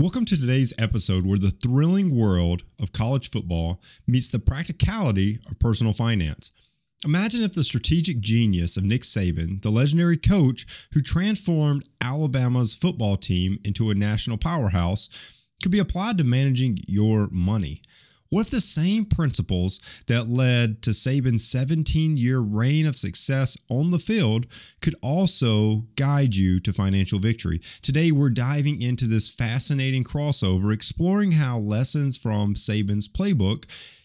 Welcome to today's episode where the thrilling world of college football meets the practicality of personal finance. Imagine if the strategic genius of Nick Saban, the legendary coach who transformed Alabama's football team into a national powerhouse, could be applied to managing your money. What if the same principles that led to Saban's 17 year reign of success on the field could also guide you to financial victory? Today, we're diving into this fascinating crossover, exploring how lessons from Saban's playbook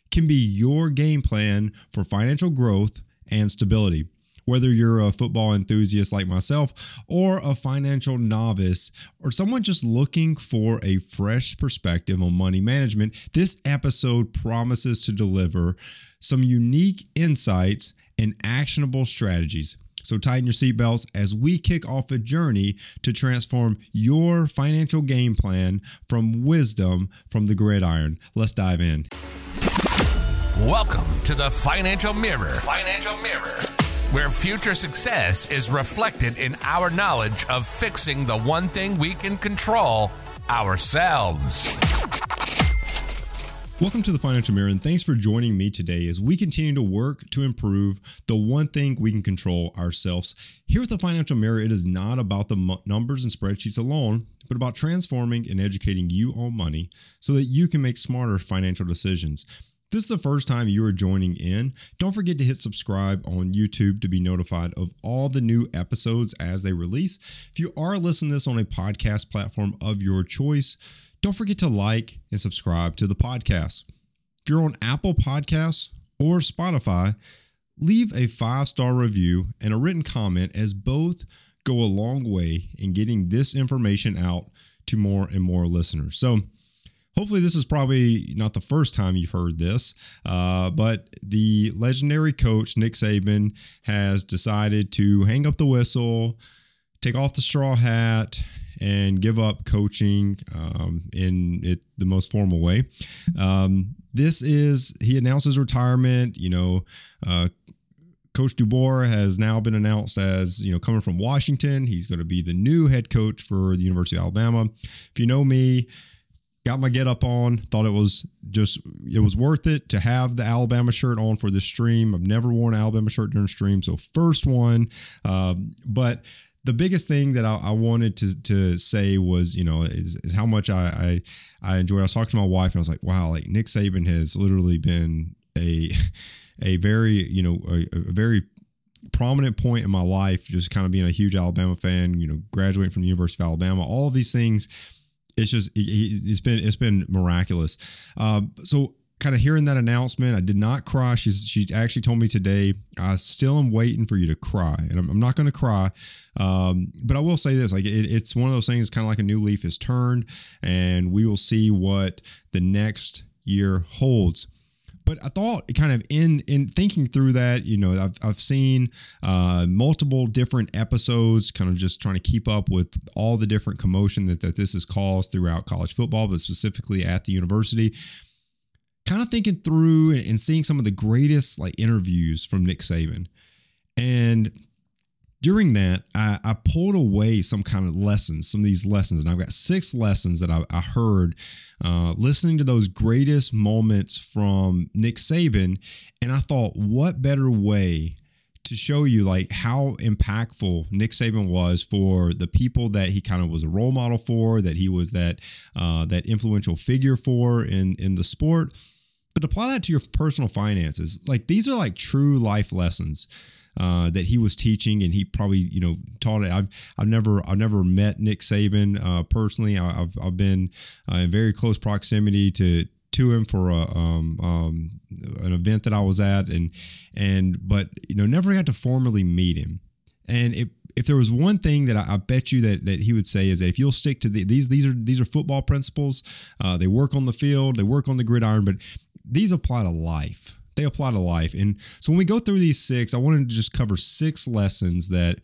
can be your game plan for financial growth and stability whether you're a football enthusiast like myself or a financial novice or someone just looking for a fresh perspective on money management, this episode promises to deliver some unique insights and actionable strategies. So tighten your seatbelts as we kick off a journey to transform your financial game plan from wisdom from the gridiron. Let's dive in. Welcome to the Financial Mirror. Financial Mirror where future success is reflected in our knowledge of fixing the one thing we can control ourselves. Welcome to the Financial Mirror, and thanks for joining me today as we continue to work to improve the one thing we can control ourselves. Here at the Financial Mirror, it is not about the numbers and spreadsheets alone, but about transforming and educating you on money so that you can make smarter financial decisions this is the first time you are joining in, don't forget to hit subscribe on YouTube to be notified of all the new episodes as they release. If you are listening to this on a podcast platform of your choice, don't forget to like and subscribe to the podcast. If you're on Apple Podcasts or Spotify, leave a five star review and a written comment, as both go a long way in getting this information out to more and more listeners. So, Hopefully, this is probably not the first time you've heard this, uh, but the legendary coach, Nick Saban, has decided to hang up the whistle, take off the straw hat, and give up coaching um, in it, the most formal way. Um, this is, he announced his retirement. You know, uh, Coach DeBoer has now been announced as, you know, coming from Washington. He's going to be the new head coach for the University of Alabama. If you know me, got my get up on thought it was just it was worth it to have the alabama shirt on for this stream i've never worn an alabama shirt during stream so first one um, but the biggest thing that I, I, wanted to to say was, you know, is, is how much I, I I enjoyed. I was talking to my wife and I was like, wow, like Nick Saban has literally been a a very you know a, a very prominent point in my life, just kind of being a huge Alabama fan. You know, graduating from the University of Alabama, all of these things it's just it's been it's been miraculous. Uh, so kind of hearing that announcement, I did not cry. She's she actually told me today, I still am waiting for you to cry, and I'm, I'm not going to cry. Um, but I will say this: like it, it's one of those things, kind of like a new leaf is turned, and we will see what the next year holds but I thought kind of in in thinking through that, you know, I've I've seen uh, multiple different episodes, kind of just trying to keep up with all the different commotion that that this has caused throughout college football, but specifically at the university. Kind of thinking through and seeing some of the greatest like interviews from Nick Saban, and during that, I, I, pulled away some kind of lessons, some of these lessons, and I've got six lessons that I, I heard uh, listening to those greatest moments from Nick Saban. And I thought, what better way to show you like how impactful Nick Saban was for the people that he kind of was a role model for, that he was that uh, that influential figure for in in the sport. But apply that to your personal finances. Like these are like true life lessons uh, that he was teaching, and he probably you know taught it. I've I've never I've never met Nick Saban uh, personally. I, have I've been uh, in very close proximity to to him for a um, um, an event that I was at, and and but you know never got to formally meet him. And it, if there was one thing that I, I, bet you that that he would say is that if you'll stick to the, these these are these are football principles. Uh, they work on the field, they work on the gridiron, but these apply to life they apply to life. And so when we go through these six, I wanted to just cover six lessons that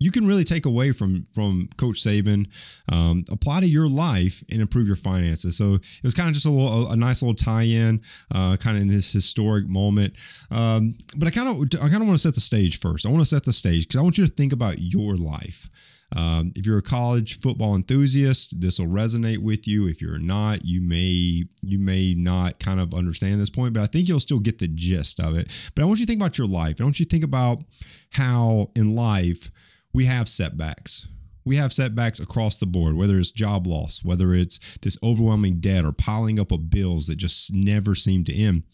you can really take away from from Coach Saban, um, apply to your life and improve your finances. So it was kind of just a little, a, nice little tie-in, uh, kind of in this historic moment. Um, but I kind of, I kind of want to set the stage first. I want to set the stage because I want you to think about your life. Um, if you're a college football enthusiast, this will resonate with you. If you're not, you may you may not kind of understand this point, but I think you'll still get the gist of it. But I want you to think about your life. I want you to think about how in life we have setbacks. We have setbacks across the board, whether it's job loss, whether it's this overwhelming debt or piling up of bills that just never seem to end.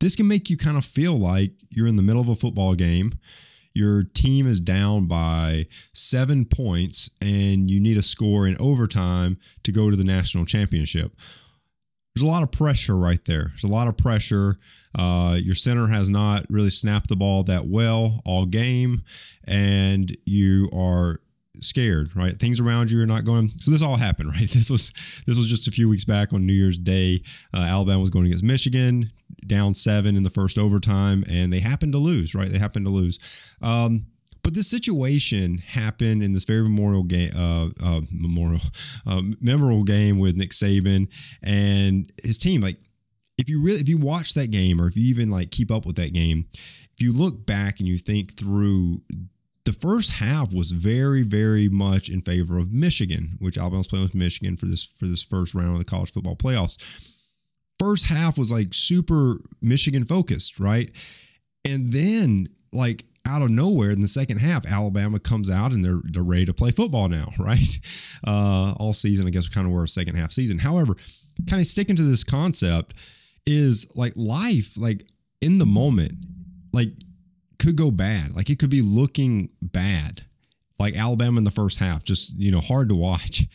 This can make you kind of feel like you're in the middle of a football game your team is down by seven points and you need a score in overtime to go to the national championship. There's a lot of pressure right there. There's a lot of pressure. Uh, your center has not really snapped the ball that well all game, and you are scared, right? Things around you are not going. So this all happened, right? This was this was just a few weeks back on New Year's Day. Uh, Alabama was going against Michigan, down seven in the first overtime, and they happened to lose, right? They happened to lose. Um, but this situation happened in this very memorial game, uh, uh, memorial, uh, memorable game with Nick Saban and his team. Like, if you really, if you watch that game, or if you even like keep up with that game, if you look back and you think through the first half was very, very much in favor of Michigan, which Alabama's playing with Michigan for this for this first round of the college football playoffs. First half was like super Michigan focused, right? And then like out of nowhere in the second half, Alabama comes out and they're they're ready to play football now, right? Uh, all season, I guess, kind of were a second half season. However, kind of sticking to this concept is like life, like in the moment, like could go bad. Like it could be looking bad, like Alabama in the first half, just, you know, hard to watch.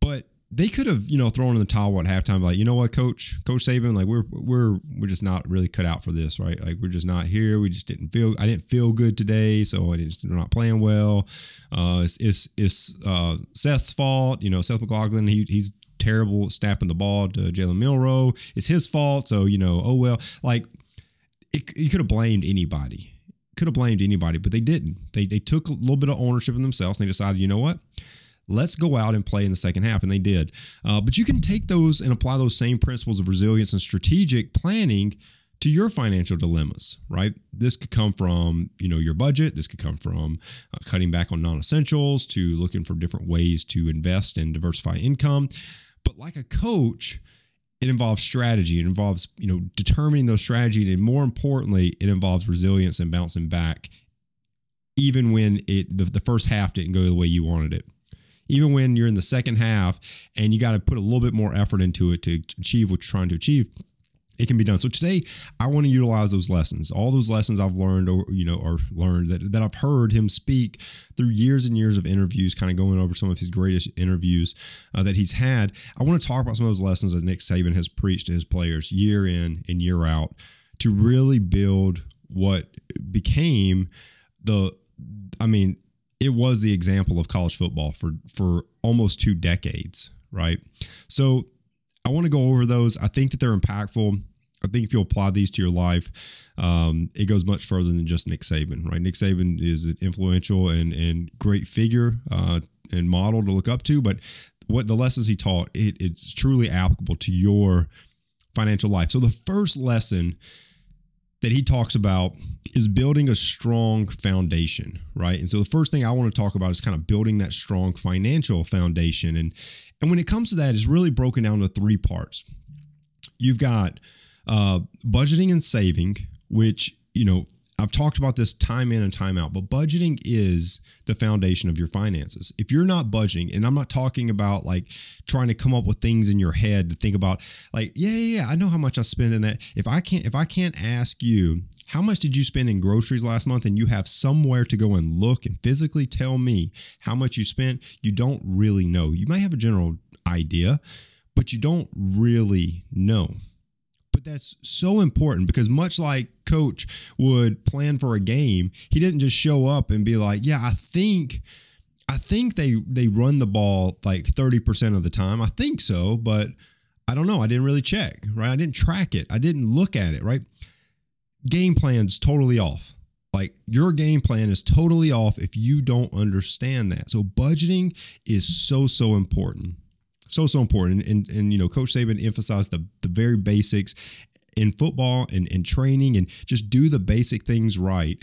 But they could have, you know, thrown in the towel at halftime, like, you know what, coach, coach Saban, like we're, we're, we're just not really cut out for this, right? Like we're just not here. We just didn't feel, I didn't feel good today. So I didn't, we're not playing well. Uh, it's, it's, it's uh, Seth's fault. You know, Seth McLaughlin, he, he's terrible snapping the ball to Jalen Milroe. It's his fault. So, you know, oh well, like it, you could have blamed anybody. Could have blamed anybody, but they didn't. They they took a little bit of ownership in themselves. And they decided, you know what? Let's go out and play in the second half, and they did. Uh, but you can take those and apply those same principles of resilience and strategic planning to your financial dilemmas, right? This could come from, you know, your budget. This could come from uh, cutting back on non-essentials to looking for different ways to invest and diversify income. But like a coach, it involves strategy. It involves, you know, determining those strategies. And more importantly, it involves resilience and bouncing back, even when it the, the first half didn't go the way you wanted it. Even when you're in the second half and you got to put a little bit more effort into it to achieve what you're trying to achieve, it can be done. So today, I want to utilize those lessons, all those lessons I've learned, or you know, or learned that that I've heard him speak through years and years of interviews, kind of going over some of his greatest interviews uh, that he's had. I want to talk about some of those lessons that Nick Saban has preached to his players year in and year out to really build what became the, I mean, it was the example of college football for for almost two decades, right? So I want to go over those. I think that they're impactful. I think if you apply these to your life, um, it goes much further than just Nick Saban, right? Nick Saban is an influential and and great figure uh, and model to look up to, but what the lessons he taught, it, it's truly applicable to your financial life. So the first lesson that he talks about is building a strong foundation, right? And so the first thing I want to talk about is kind of building that strong financial foundation. And and when it comes to that, it's really broken down to three parts. You've got uh, budgeting and saving, which, you know, I've talked about this time in and time out, but budgeting is the foundation of your finances. If you're not budgeting, and I'm not talking about like trying to come up with things in your head to think about, like, yeah, yeah, yeah, I know how much I spend in that. If I can't, if I can't ask you how much did you spend in groceries last month, and you have somewhere to go and look and physically tell me how much you spent, you don't really know. You might have a general idea, but you don't really know. But that's so important because much like coach would plan for a game, he didn't just show up and be like, "Yeah, I think I think they they run the ball like 30% of the time. I think so, but I don't know. I didn't really check, right? I didn't track it. I didn't look at it, right? Game plan's totally off. Like your game plan is totally off if you don't understand that. So budgeting is so so important so so important. And and you know, Coach Saban emphasized the the very basics in football and, and training and just do the basic things right.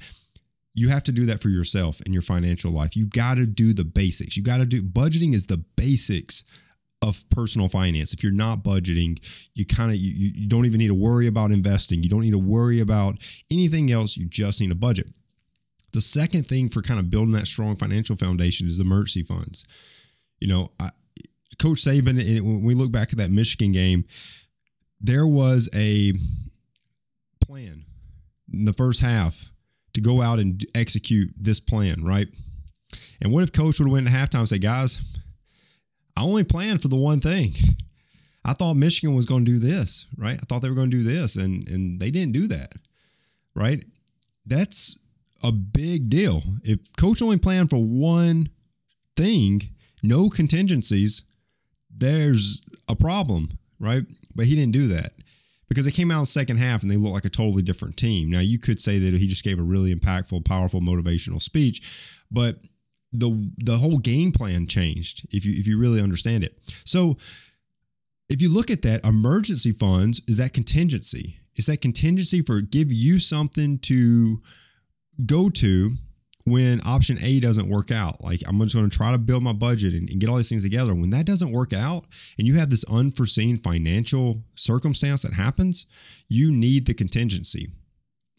you have to do that for yourself in your financial life. You got to do the basics. You got to do budgeting is the basics of personal finance. If you're not budgeting, you kind of you, you don't even need to worry about investing. You don't need to worry about anything else. You just need a budget. The second thing for kind of building that strong financial foundation is emergency funds. You know, I, Coach Saban, when we look back at that Michigan game, there was a plan in the first half to go out and execute this plan, right? And what if Coach would have went at halftime and said, guys, I only planned for the one thing. I thought Michigan was going to do this, right? I thought they were going to do this, and and they didn't do that, right? That's a big deal. If coach only planned for one thing, no contingencies, there's a problem, right? But he didn't do that because they came out in the second half and they looked like a totally different team. Now you could say that he just gave a really impactful, powerful, motivational speech, but the the whole game plan changed if you if you really understand it. So if you look at that, emergency funds is that contingency. Is that contingency for give you something to go to when option A doesn't work out. Like I'm just going to try to build my budget and, and, get all these things together. When that doesn't work out and you have this unforeseen financial circumstance that happens, you need the contingency.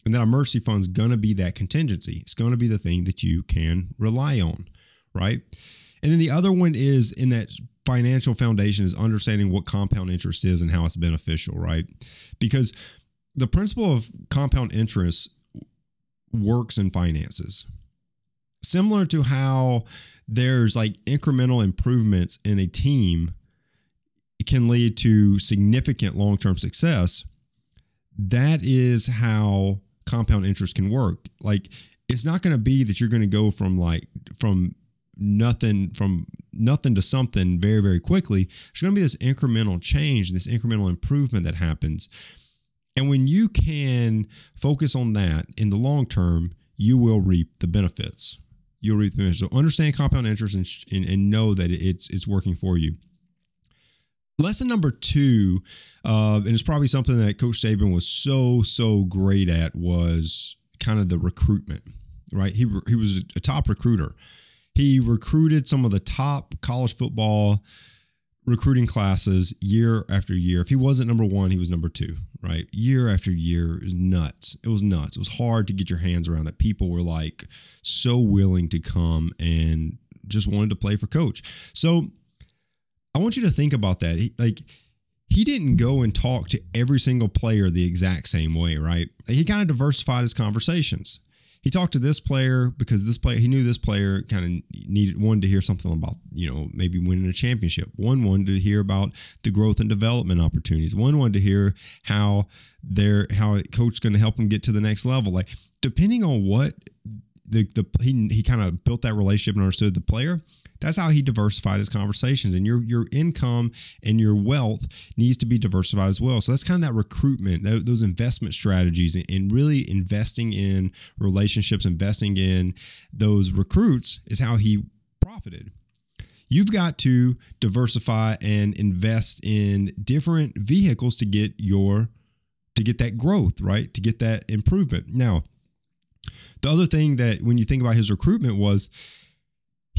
And that emergency fund is going to be that contingency. It's going to be the thing that you can rely on, right? And then the other one is in that financial foundation is understanding what compound interest is and how it's beneficial, right? Because the principle of compound interest works in finances. Similar to how there's like incremental improvements in a team can lead to significant long-term success. That is how compound interest can work. Like it's not going to be that you're going to go from like from nothing from nothing to something very very quickly. There's going to be this incremental change, this incremental improvement that happens. And when you can focus on that in the long term, you will reap the benefits. You'll reap the benefits. So understand compound interest and, and, and know that it's it's working for you. Lesson number two, uh, and it's probably something that Coach Saban was so so great at, was kind of the recruitment. Right, he he was a top recruiter. He recruited some of the top college football recruiting classes year after year. If he wasn't number one, he was number two. Right, year after year was nuts. It was nuts. It was hard to get your hands around that. People were like so willing to come and just wanted to play for coach. So I want you to think about that. He, like he didn't go and talk to every single player the exact same way, right? He kind of diversified his conversations. He talked to this player because this player he knew this player kind of needed wanted to hear something about you know maybe winning a championship. One wanted to hear about the growth and development opportunities. One wanted to hear how their how coach going to help them get to the next level. Like depending on what the the he he kind of built that relationship and understood the player that's how he diversified his conversations. And your your income and your wealth needs to be diversified as well. So that's kind of that recruitment, those investment strategies, and really investing in relationships, investing in those recruits is how he profited. You've got to diversify and invest in different vehicles to get your to get that growth, right? To get that improvement. Now, the other thing that when you think about his recruitment was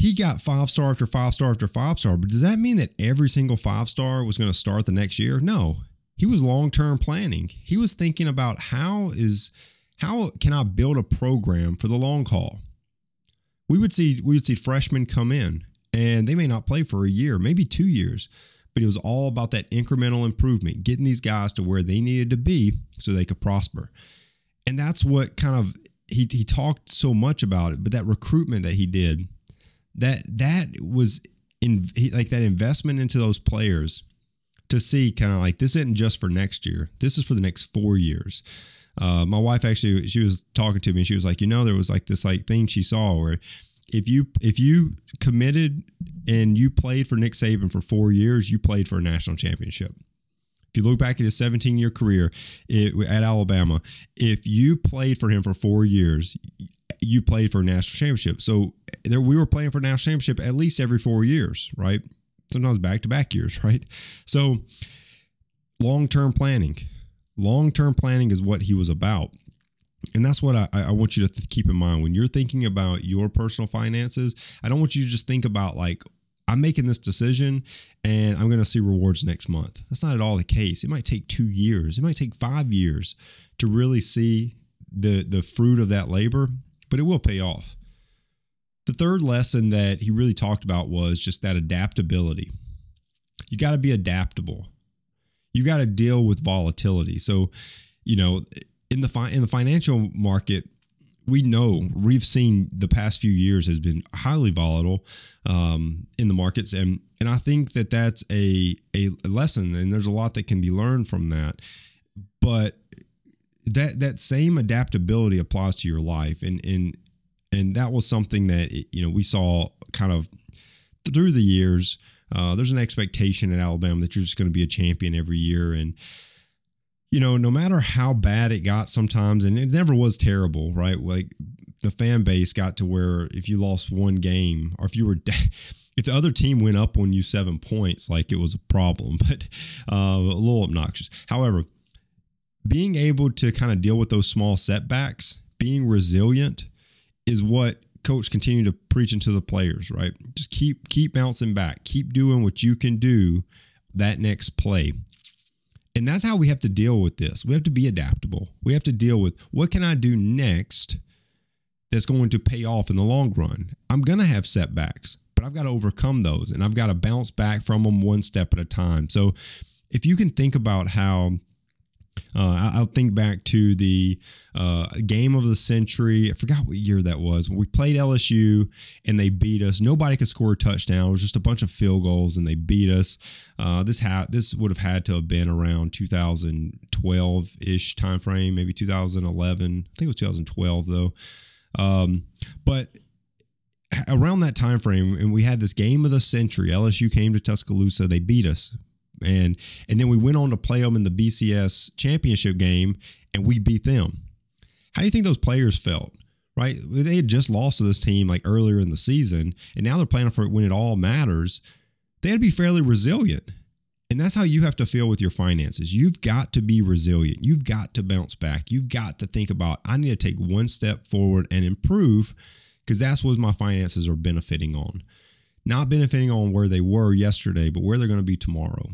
he got five star after five star after five star. But does that mean that every single five star was going to start the next year? No. He was long term planning. He was thinking about how is how can I build a program for the long haul? We would see we would see freshmen come in and they may not play for a year, maybe two years, but it was all about that incremental improvement, getting these guys to where they needed to be so they could prosper. And that's what kind of he he talked so much about it, but that recruitment that he did that that was in like that investment into those players to see kind of like this isn't just for next year. This is for the next four years. Uh, my wife actually she was talking to me and she was like, you know, there was like this like thing she saw where if you if you committed and you played for Nick Saban for four years, you played for a national championship. If you look back at his 17 year career it, at Alabama, if you played for him for four years, you played for a national championship. So there, we were playing for national championship at least every four years, right? Sometimes back to back years, right? So long term planning, long term planning is what he was about. And that's what I, I want you to th- keep in mind when you're thinking about your personal finances. I don't want you to just think about like, I'm making this decision and I'm going to see rewards next month. That's not at all the case. It might take two years, it might take five years to really see the, the fruit of that labor, but it will pay off. The third lesson that he really talked about was just that adaptability. You got to be adaptable. You got to deal with volatility. So, you know, in the fi- in the financial market, we know we've seen the past few years has been highly volatile um, in the markets, and and I think that that's a a lesson, and there's a lot that can be learned from that. But that that same adaptability applies to your life, and and and that was something that you know we saw kind of through the years. Uh, there's an expectation at Alabama that you're just going to be a champion every year, and you know, no matter how bad it got sometimes, and it never was terrible, right? Like the fan base got to where if you lost one game, or if you were, if the other team went up on you seven points, like it was a problem, but uh, a little obnoxious. However, being able to kind of deal with those small setbacks, being resilient, is what coach continued to preach into the players, right? Just keep keep bouncing back, keep doing what you can do that next play. And that's how we have to deal with this. We have to be adaptable. We have to deal with what can I do next that's going to pay off in the long run. I'm going to have setbacks, but I've got to overcome those and I've got to bounce back from them one step at a time. So if you can think about how uh, I'll think back to the uh, game of the century. I forgot what year that was. We played LSU and they beat us. Nobody could score a touchdown. It was just a bunch of field goals and they beat us. Uh, this ha- this would have had to have been around 2012 ish time frame, maybe 2011. I think it was 2012 though. Um, but around that time frame, and we had this game of the century. LSU came to Tuscaloosa. They beat us and and then we went on to play them in the BCS championship game, and we beat them. How do you think those players felt? Right, they had just lost to this team like earlier in the season, and now they're playing for it when it all matters. They had to be fairly resilient. And that's how you have to feel with your finances. You've got to be resilient. You've got to bounce back. You've got to think about, I need to take one step forward and improve because that's what my finances are benefiting on. Not benefiting on where they were yesterday, but where they're going to be tomorrow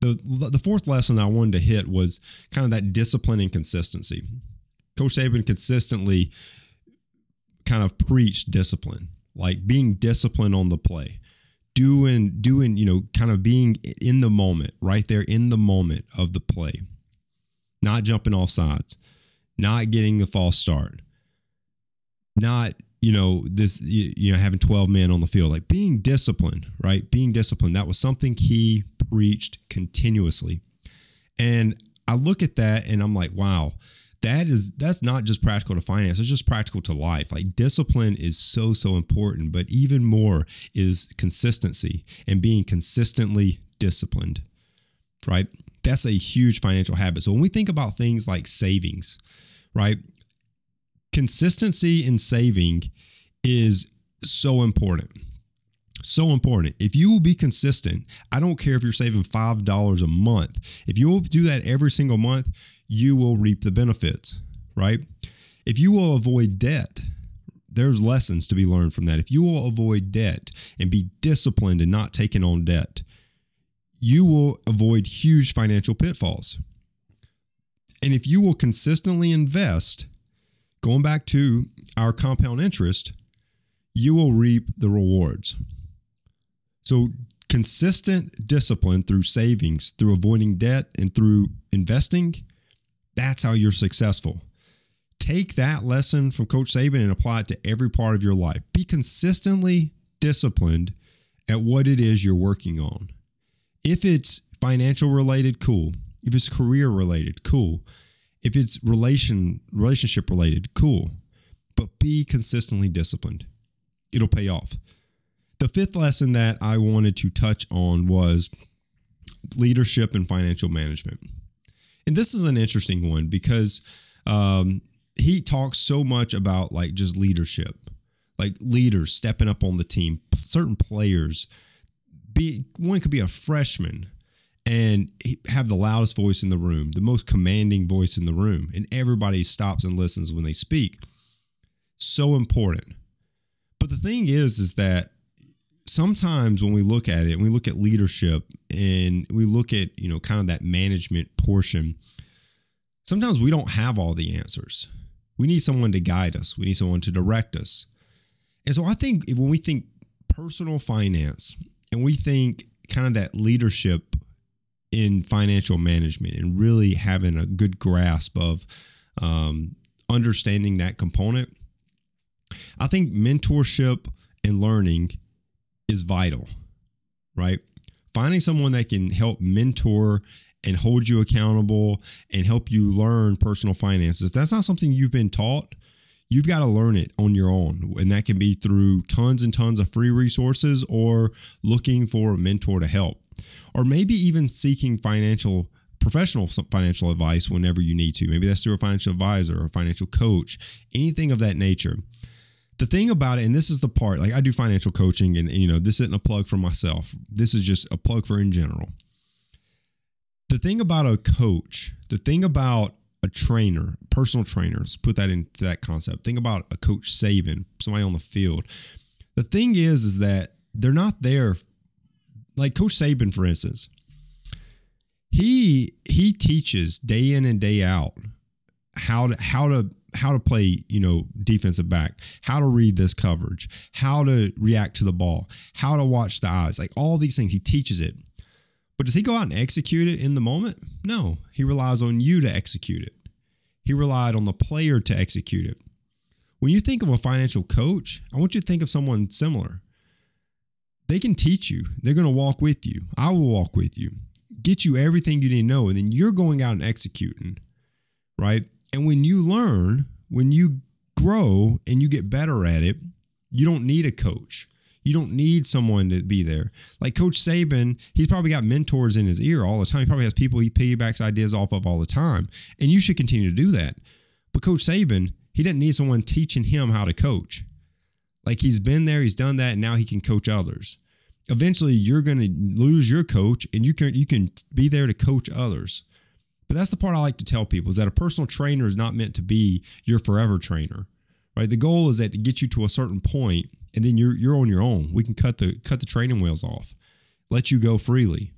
the the fourth lesson I wanted to hit was kind of that discipline and consistency. Coach Saban consistently kind of preached discipline, like being disciplined on the play, doing doing you know kind of being in the moment, right there in the moment of the play, not jumping off sides, not getting the false start, not you know this you know having 12 men on the field like being disciplined right? Being disciplined. That was something he preached continuously. And i look at that and i'm like wow that is that's not just practical to finance. It's just practical to life. Like discipline is so so important but even more is consistency and being consistently disciplined right? That's a huge financial habit. So when we think about things like savings right consistency in saving is so important. So important. If you will be consistent, I don't care if you're saving $5 a month. If you will do that every single month, you will reap the benefits, right? If you will avoid debt, there's lessons to be learned from that. If you will avoid debt and be disciplined and not taking on debt, you will avoid huge financial pitfalls. And if you will consistently invest, going back to our compound interest, you will reap the rewards. So, consistent discipline through savings, through avoiding debt, and through investing, that's how you're successful. Take that lesson from Coach Saban and apply it to every part of your life. Be consistently disciplined at what it is you're working on. If it's financial related, cool. If it's career related, cool. If it's relation relationship related, cool. But be consistently disciplined. It'll pay off. The fifth lesson that I wanted to touch on was leadership and financial management. And this is an interesting one because um, he talks so much about like just leadership, like leaders stepping up on the team, certain players. Be one could be a freshman and have the loudest voice in the room, the most commanding voice in the room, and everybody stops and listens when they speak. So important. But the thing is, is that sometimes when we look at it, and we look at leadership and we look at, you know, kind of that management portion, sometimes we don't have all the answers. We need someone to guide us, we need someone to direct us. And so I think when we think personal finance and we think kind of that leadership in financial management and really having a good grasp of um, understanding that component, I think mentorship and learning is vital, right? Finding someone that can help mentor and hold you accountable and help you learn personal finances. If that's not something you've been taught, you've got to learn it on your own. And that can be through tons and tons of free resources or looking for a mentor to help, or maybe even seeking financial professional financial advice whenever you need to. Maybe that's through a financial advisor or a financial coach, anything of that nature. The thing about it, and this is the part, like I do financial coaching, and, and you know, this isn't a plug for myself. This is just a plug for in general. The thing about a coach, the thing about a trainer, personal trainers, put that into that concept. Think about a coach saving somebody on the field. The thing is, is that they're not there. Like Coach Saban, for instance, he he teaches day in and day out how to how to how to play, you know, defensive back, how to read this coverage, how to react to the ball, how to watch the eyes, like all these things. He teaches it. But does he go out and execute it in the moment? No, he relies on you to execute it. He relied on the player to execute it. When you think of a financial coach, I want you to think of someone similar. They can teach you, they're going to walk with you. I will walk with you, get you everything you need to know, and then you're going out and executing, right? And when you learn, when you grow and you get better at it, you don't need a coach. You don't need someone to be there. Like Coach Saban, he's probably got mentors in his ear all the time. He probably has people he piggybacks ideas off of all the time. And you should continue to do that. But Coach Saban, he doesn't need someone teaching him how to coach. Like he's been there, he's done that, and now he can coach others. Eventually, you're going to lose your coach, and you can you can be there to coach others. But that's the part I like to tell people is that a personal trainer is not meant to be your forever trainer, right? The goal is that to get you to a certain point and then you're you're on your own. We can cut the cut the training wheels off, let you go freely.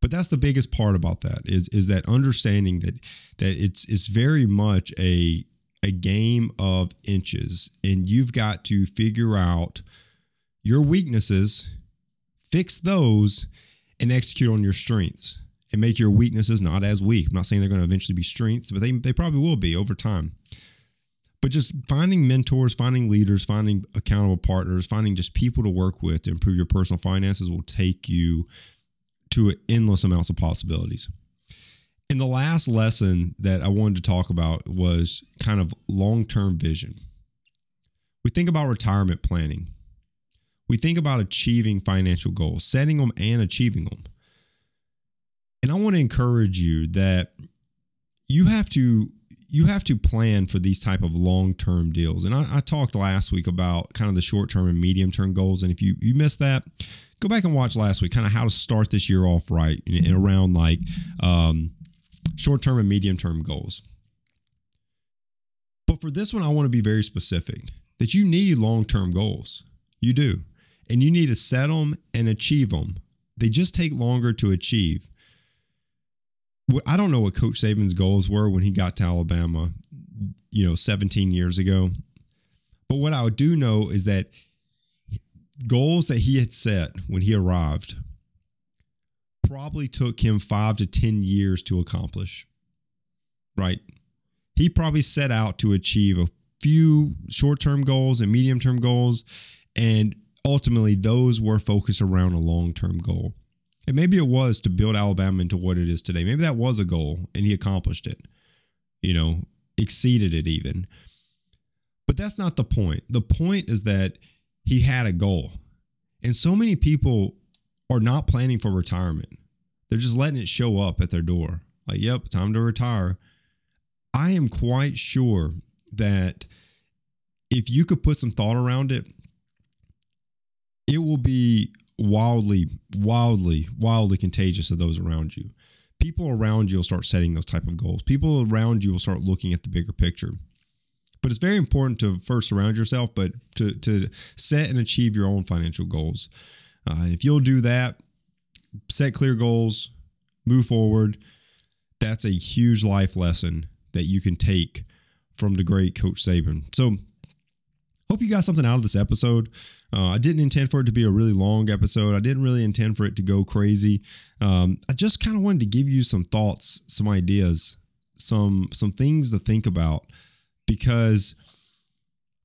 But that's the biggest part about that is is that understanding that that it's it's very much a a game of inches, and you've got to figure out your weaknesses, fix those, and execute on your strengths and make your weaknesses not as weak. I'm not saying they're going to eventually be strengths, but they, they probably will be over time but just finding mentors, finding leaders, finding accountable partners, finding just people to work with to improve your personal finances will take you to endless amounts of possibilities. And the last lesson that I wanted to talk about was kind of long term vision. We think about retirement planning, we think about achieving financial goals, setting them and achieving them. And I want to encourage you that you have to you have to plan for these type of long-term deals. And I, I talked last week about kind of the short-term and medium-term goals. And if you you missed that, go back and watch last week, kind of how to start this year off right and, around like um, short-term and medium-term goals. But for this one, I want to be very specific that you need long-term goals. You do. And you need to set them and achieve them. They just take longer to achieve. I don't know what Coach Saban's goals were when he got to Alabama, you know, 17 years ago. But what I do know is that goals that he had set when he arrived probably took him five to 10 years to accomplish. Right? He probably set out to achieve a few short term goals and medium term goals. And ultimately, those were focused around a long term goal. And maybe it was to build Alabama into what it is today. Maybe that was a goal and he accomplished it, you know, exceeded it even. But that's not the point. The point is that he had a goal. And so many people are not planning for retirement. They're just letting it show up at their door. Like, yep, time to retire. I am quite sure that if you could put some thought around it, it will be wildly, wildly, wildly contagious to those around you. People around you will start setting those type of goals. People around you will start looking at the bigger picture. But it's very important to first surround yourself, but to to set and achieve your own financial goals. Uh, and if you'll do that, set clear goals, move forward. That's a huge life lesson that you can take from the great Coach Saban. So, hope you got something out of this episode. Uh, I didn't intend for it to be a really long episode. I didn't really intend for it to go crazy. Um, I just kind of wanted to give you some thoughts, some ideas, some some things to think about because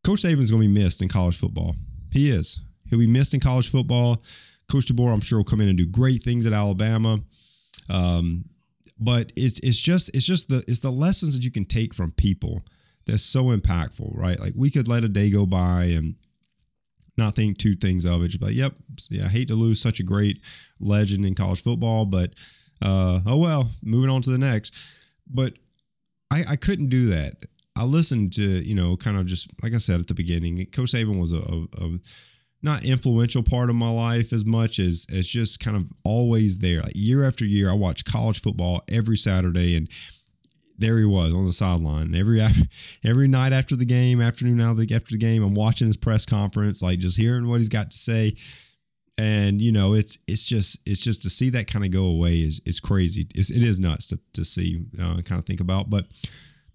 Coach Saban is going to be missed in college football. He is. He'll be missed in college football. Coach DeBoer, I'm sure, will come in and do great things at Alabama. Um, but it's it's just it's just the it's the lessons that you can take from people that's so impactful, right? Like we could let a day go by and not think two things of it. But yep, yeah, I hate to lose such a great legend in college football, but uh, oh well, moving on to the next. But I, I couldn't do that. I listened to you know kind of just like I said at the beginning. Coach Saban was a, a, a not influential part of my life as much as as just kind of always there. Like year after year, I watch college football every Saturday, and there he was on the sideline every every night after the game, afternoon after the game. I'm watching his press conference, like just hearing what he's got to say, and you know, it's it's just it's just to see that kind of go away is is crazy. It's, it is nuts to to see, uh, kind of think about, but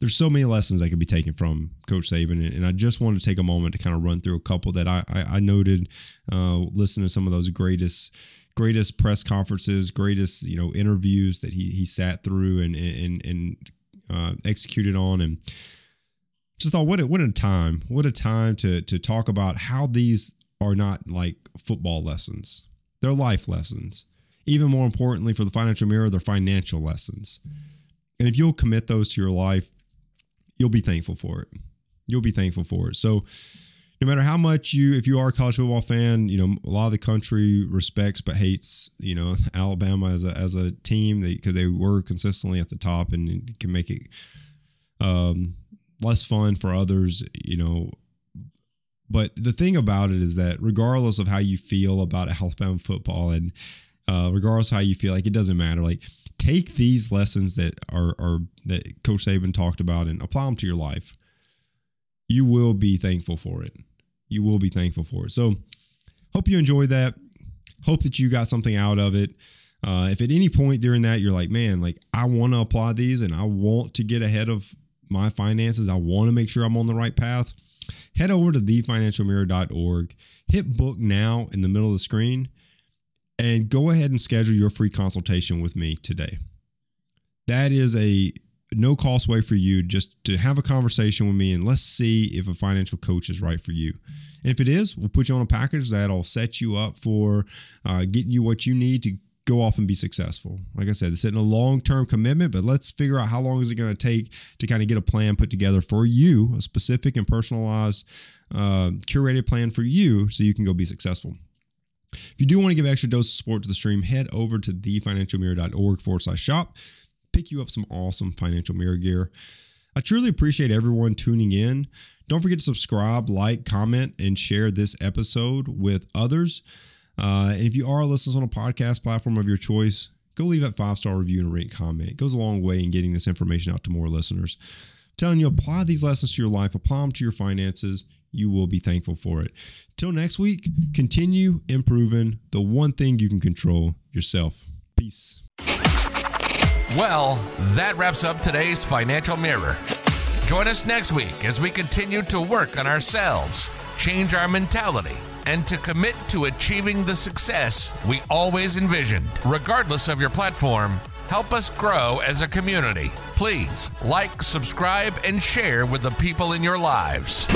there's so many lessons that could be taken from Coach Saban, and, I just wanted to take a moment to kind of run through a couple that I I, I noted, uh, listen to some of those greatest greatest press conferences, greatest you know interviews that he he sat through and and and uh, executed on, and just thought what a, what a time, what a time to to talk about how these are not like football lessons, they're life lessons. Even more importantly, for the financial mirror, they're financial lessons. And if you'll commit those to your life, you'll be thankful for it. You'll be thankful for it. So, no matter how much you, if you are a college football fan, you know a lot of the country respects but hates, you know, Alabama as a as a team because they, they, were consistently at the top and can make it um, less fun for others, you know. But the thing about it is that regardless of how you feel about Alabama football and uh, regardless how you feel, like it doesn't matter. Like take these lessons that are, are that Coach Saban talked about and apply them to your life. You will be thankful for it. You will be thankful for it. So, hope you enjoyed that. Hope that you got something out of it. Uh, if at any point during that you're like, man, like I want to apply these and I want to get ahead of my finances, I want to make sure I'm on the right path, head over to thefinancialmirror.org, hit book now in the middle of the screen, and go ahead and schedule your free consultation with me today. That is a no cost way for you just to have a conversation with me and let's see if a financial coach is right for you. And if it is, we'll put you on a package that'll set you up for uh, getting you what you need to go off and be successful. Like I said, it's in a long term commitment, but let's figure out how long is it going to take to kind of get a plan put together for you, a specific and personalized, uh, curated plan for you so you can go be successful. If you do want to give extra dose of support to the stream, head over to thefinancialmirror.org forward slash shop. Pick you up some awesome financial mirror gear. I truly appreciate everyone tuning in. Don't forget to subscribe, like, comment, and share this episode with others. Uh, and if you are listening on a podcast platform of your choice, go leave that five star review and a rate comment. It goes a long way in getting this information out to more listeners. I'm telling you, apply these lessons to your life, apply them to your finances you will be thankful for it. Till next week, continue improving the one thing you can control yourself. Peace. Well, that wraps up today's Financial Mirror. Join us next week as we continue to work on ourselves, change our mentality, and to commit to achieving the success we always envisioned. Regardless of your platform, help us grow as a community. Please like, subscribe, and share with the people in your lives.